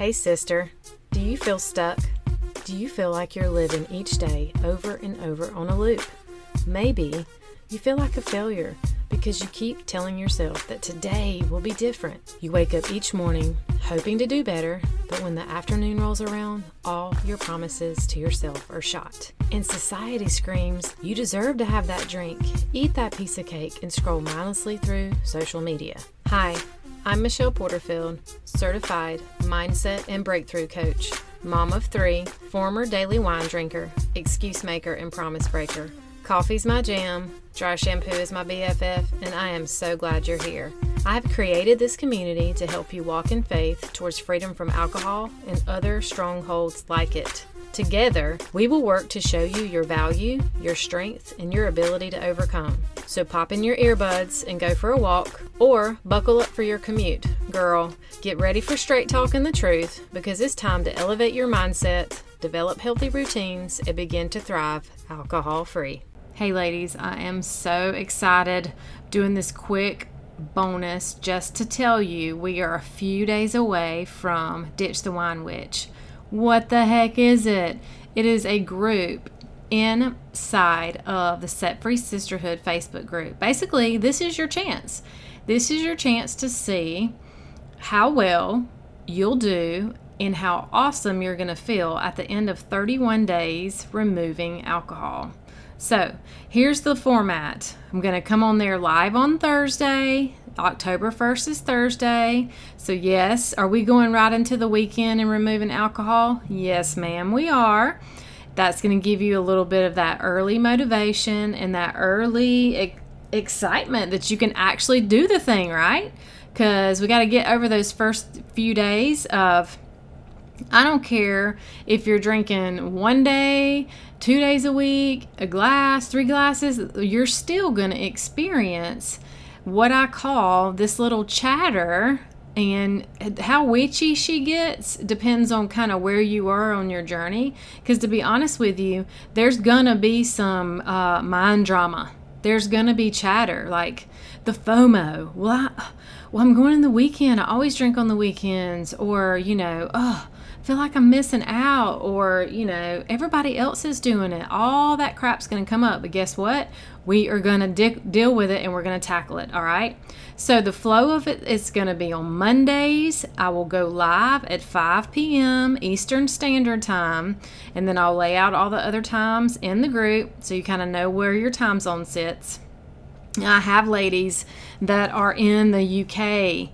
Hey, sister, do you feel stuck? Do you feel like you're living each day over and over on a loop? Maybe you feel like a failure because you keep telling yourself that today will be different. You wake up each morning hoping to do better, but when the afternoon rolls around, all your promises to yourself are shot. And society screams, You deserve to have that drink, eat that piece of cake, and scroll mindlessly through social media. Hi, I'm Michelle Porterfield, certified mindset and breakthrough coach, mom of three, former daily wine drinker, excuse maker, and promise breaker. Coffee's my jam, dry shampoo is my BFF, and I am so glad you're here. I have created this community to help you walk in faith towards freedom from alcohol and other strongholds like it. Together, we will work to show you your value, your strength, and your ability to overcome. So pop in your earbuds and go for a walk, or buckle up for your commute. Girl, get ready for straight talk and the truth because it's time to elevate your mindset, develop healthy routines, and begin to thrive alcohol free. Hey, ladies, I am so excited doing this quick bonus just to tell you we are a few days away from Ditch the Wine Witch. What the heck is it? It is a group inside of the Set Free Sisterhood Facebook group. Basically, this is your chance. This is your chance to see how well you'll do and how awesome you're going to feel at the end of 31 days removing alcohol. So here's the format. I'm going to come on there live on Thursday. October 1st is Thursday. So, yes, are we going right into the weekend and removing alcohol? Yes, ma'am, we are. That's going to give you a little bit of that early motivation and that early excitement that you can actually do the thing, right? Because we got to get over those first few days of I don't care if you're drinking one day, two days a week, a glass, three glasses, you're still going to experience what I call this little chatter. And how witchy she gets depends on kind of where you are on your journey. Because to be honest with you, there's gonna be some uh, mind drama. There's gonna be chatter like the FOMO. Well, I, well, I'm going in the weekend. I always drink on the weekends, or you know, oh, feel like I'm missing out, or, you know, everybody else is doing it. All that crap's going to come up. But guess what? We are going to deal with it and we're going to tackle it. All right. So the flow of it is going to be on Mondays. I will go live at 5 p.m. Eastern Standard Time, and then I'll lay out all the other times in the group so you kind of know where your time zone sits. I have ladies that are in the UK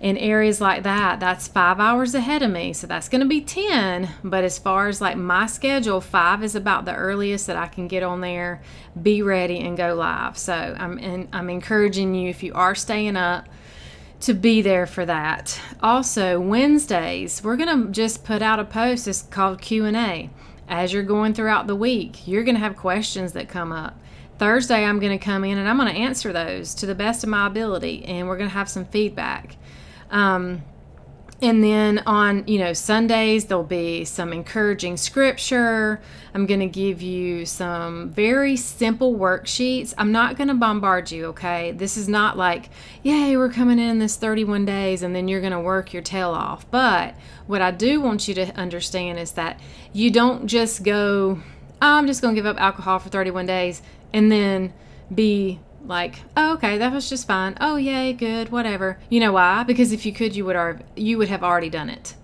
in areas like that, that's five hours ahead of me. So that's going to be 10. But as far as like my schedule, five is about the earliest that I can get on there, be ready, and go live. So I'm, in, I'm encouraging you, if you are staying up, to be there for that. Also, Wednesdays, we're going to just put out a post. It's called Q&A. As you're going throughout the week, you're going to have questions that come up. Thursday, I'm going to come in and I'm going to answer those to the best of my ability, and we're going to have some feedback. Um, and then on, you know, Sundays, there'll be some encouraging scripture. I'm going to give you some very simple worksheets. I'm not going to bombard you, okay? This is not like, yay, we're coming in this 31 days and then you're going to work your tail off. But what I do want you to understand is that you don't just go, oh, I'm just going to give up alcohol for 31 days and then be like, oh, okay, that was just fine. Oh, yay, good, whatever. You know why? Because if you could, you would have, you would have already done it.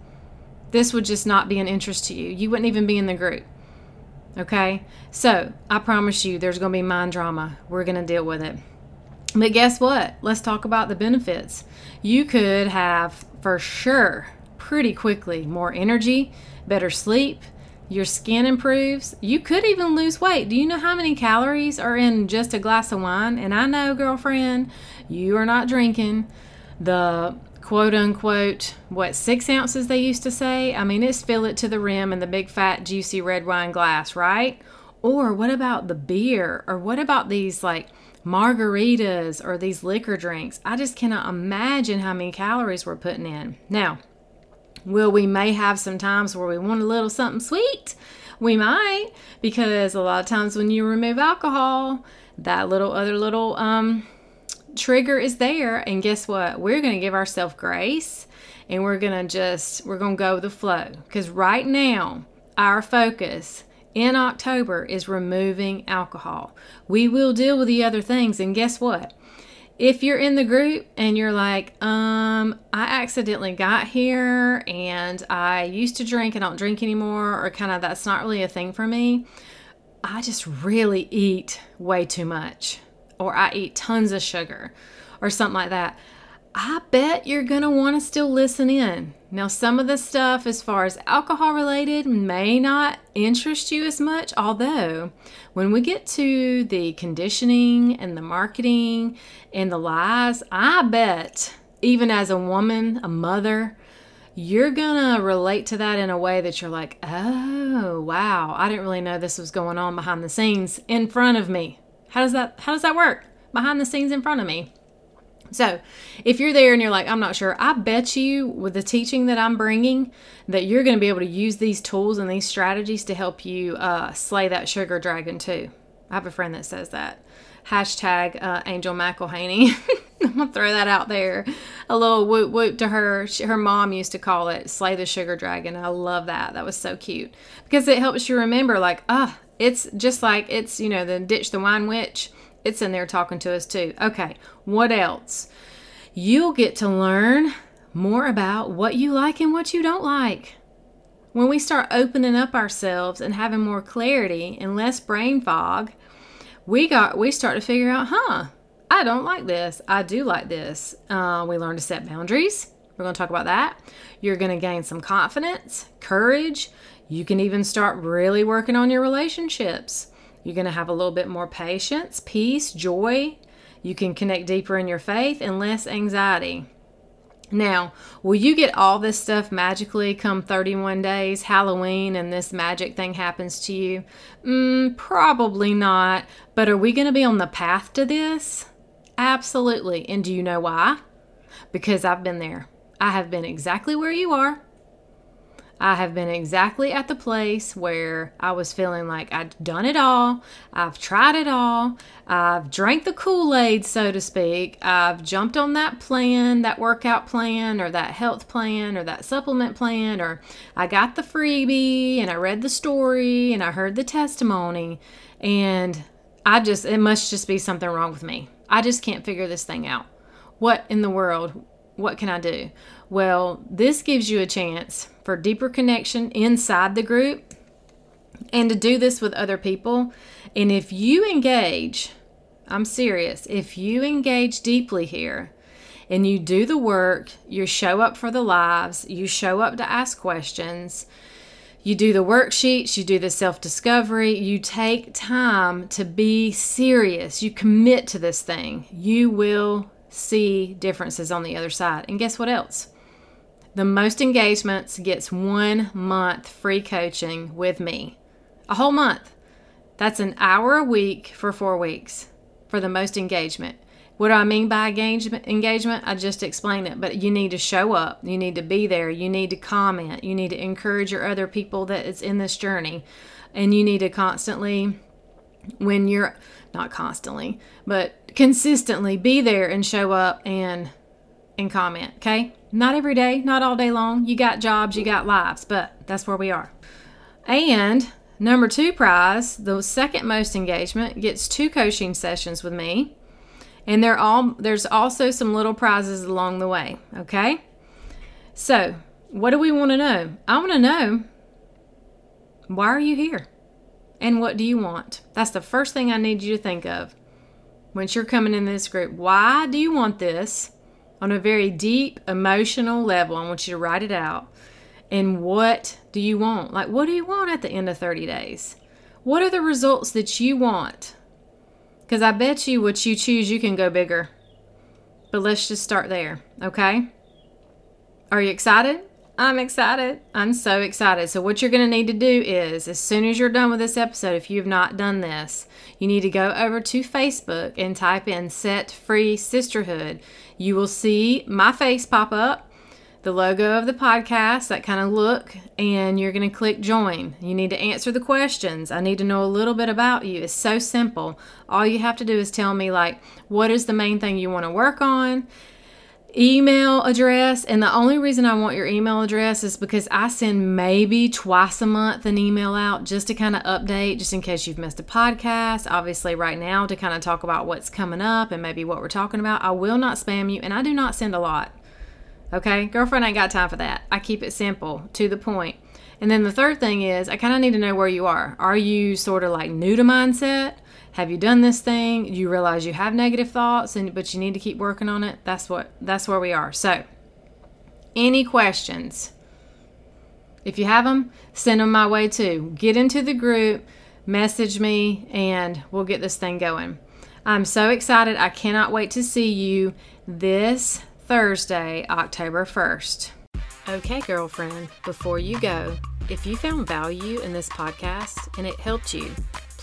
This would just not be an interest to you. You wouldn't even be in the group. Okay? So, I promise you, there's going to be mind drama. We're going to deal with it. But guess what? Let's talk about the benefits. You could have, for sure, pretty quickly, more energy, better sleep, your skin improves. You could even lose weight. Do you know how many calories are in just a glass of wine? And I know, girlfriend, you are not drinking the quote unquote, what, six ounces they used to say? I mean, it's fill it to the rim in the big fat juicy red wine glass, right? Or what about the beer? Or what about these like margaritas or these liquor drinks? I just cannot imagine how many calories we're putting in. Now, Will we may have some times where we want a little something sweet? We might, because a lot of times when you remove alcohol, that little other little um, trigger is there. And guess what? We're going to give ourselves grace and we're going to just we're going to go with the flow cuz right now our focus in October is removing alcohol. We will deal with the other things and guess what? If you're in the group and you're like, um, I accidentally got here and I used to drink and don't drink anymore, or kind of that's not really a thing for me, I just really eat way too much, or I eat tons of sugar, or something like that. I bet you're going to want to still listen in. Now, some of the stuff as far as alcohol related may not interest you as much, although when we get to the conditioning and the marketing and the lies, I bet even as a woman, a mother, you're gonna relate to that in a way that you're like, oh wow, I didn't really know this was going on behind the scenes in front of me. How does that how does that work? Behind the scenes in front of me. So, if you're there and you're like, I'm not sure, I bet you with the teaching that I'm bringing that you're going to be able to use these tools and these strategies to help you uh, slay that sugar dragon too. I have a friend that says that. Hashtag uh, Angel McElhaney. I'm gonna throw that out there. A little whoop whoop to her. She, her mom used to call it "slay the sugar dragon." I love that. That was so cute because it helps you remember, like, ah, it's just like it's you know the ditch the wine witch it's in there talking to us too. Okay, what else? You'll get to learn more about what you like and what you don't like. When we start opening up ourselves and having more clarity and less brain fog, we got we start to figure out, huh? I don't like this. I do like this. Uh, we learn to set boundaries. We're going to talk about that. You're going to gain some confidence, courage. You can even start really working on your relationships. You're going to have a little bit more patience, peace, joy. You can connect deeper in your faith and less anxiety. Now, will you get all this stuff magically come 31 days, Halloween, and this magic thing happens to you? Mm, probably not. But are we going to be on the path to this? Absolutely. And do you know why? Because I've been there. I have been exactly where you are. I have been exactly at the place where I was feeling like I'd done it all. I've tried it all. I've drank the Kool Aid, so to speak. I've jumped on that plan, that workout plan, or that health plan, or that supplement plan, or I got the freebie and I read the story and I heard the testimony. And I just, it must just be something wrong with me. I just can't figure this thing out. What in the world? What can I do? Well, this gives you a chance for deeper connection inside the group and to do this with other people. And if you engage, I'm serious, if you engage deeply here and you do the work, you show up for the lives, you show up to ask questions, you do the worksheets, you do the self discovery, you take time to be serious, you commit to this thing, you will see differences on the other side. And guess what else? The most engagements gets one month free coaching with me. A whole month. That's an hour a week for four weeks for the most engagement. What do I mean by engagement? Engagement, I just explained it, but you need to show up. You need to be there. You need to comment. You need to encourage your other people that is in this journey, and you need to constantly, when you're not constantly, but consistently be there and show up and and comment. Okay, not every day, not all day long. You got jobs, you got lives, but that's where we are. And number two prize, the second most engagement, gets two coaching sessions with me. And they're all there's also some little prizes along the way. Okay. So, what do we want to know? I want to know why are you here? And what do you want? That's the first thing I need you to think of once you're coming in this group. Why do you want this? On a very deep emotional level. I want you to write it out. And what do you want? Like, what do you want at the end of 30 days? What are the results that you want? Because I bet you what you choose, you can go bigger. But let's just start there, okay? Are you excited? I'm excited. I'm so excited. So, what you're going to need to do is, as soon as you're done with this episode, if you have not done this, you need to go over to Facebook and type in Set Free Sisterhood. You will see my face pop up, the logo of the podcast, that kind of look, and you're going to click join. You need to answer the questions. I need to know a little bit about you. It's so simple. All you have to do is tell me, like, what is the main thing you want to work on? Email address. And the only reason I want your email address is because I send maybe twice a month an email out just to kind of update, just in case you've missed a podcast. Obviously, right now, to kind of talk about what's coming up and maybe what we're talking about. I will not spam you, and I do not send a lot. Okay, girlfriend ain't got time for that. I keep it simple, to the point. And then the third thing is, I kind of need to know where you are. Are you sort of like new to mindset? Have you done this thing? You realize you have negative thoughts and but you need to keep working on it. That's what that's where we are. So, any questions? If you have them, send them my way too. Get into the group, message me, and we'll get this thing going. I'm so excited. I cannot wait to see you this Thursday, October 1st. Okay, girlfriend, before you go, if you found value in this podcast and it helped you,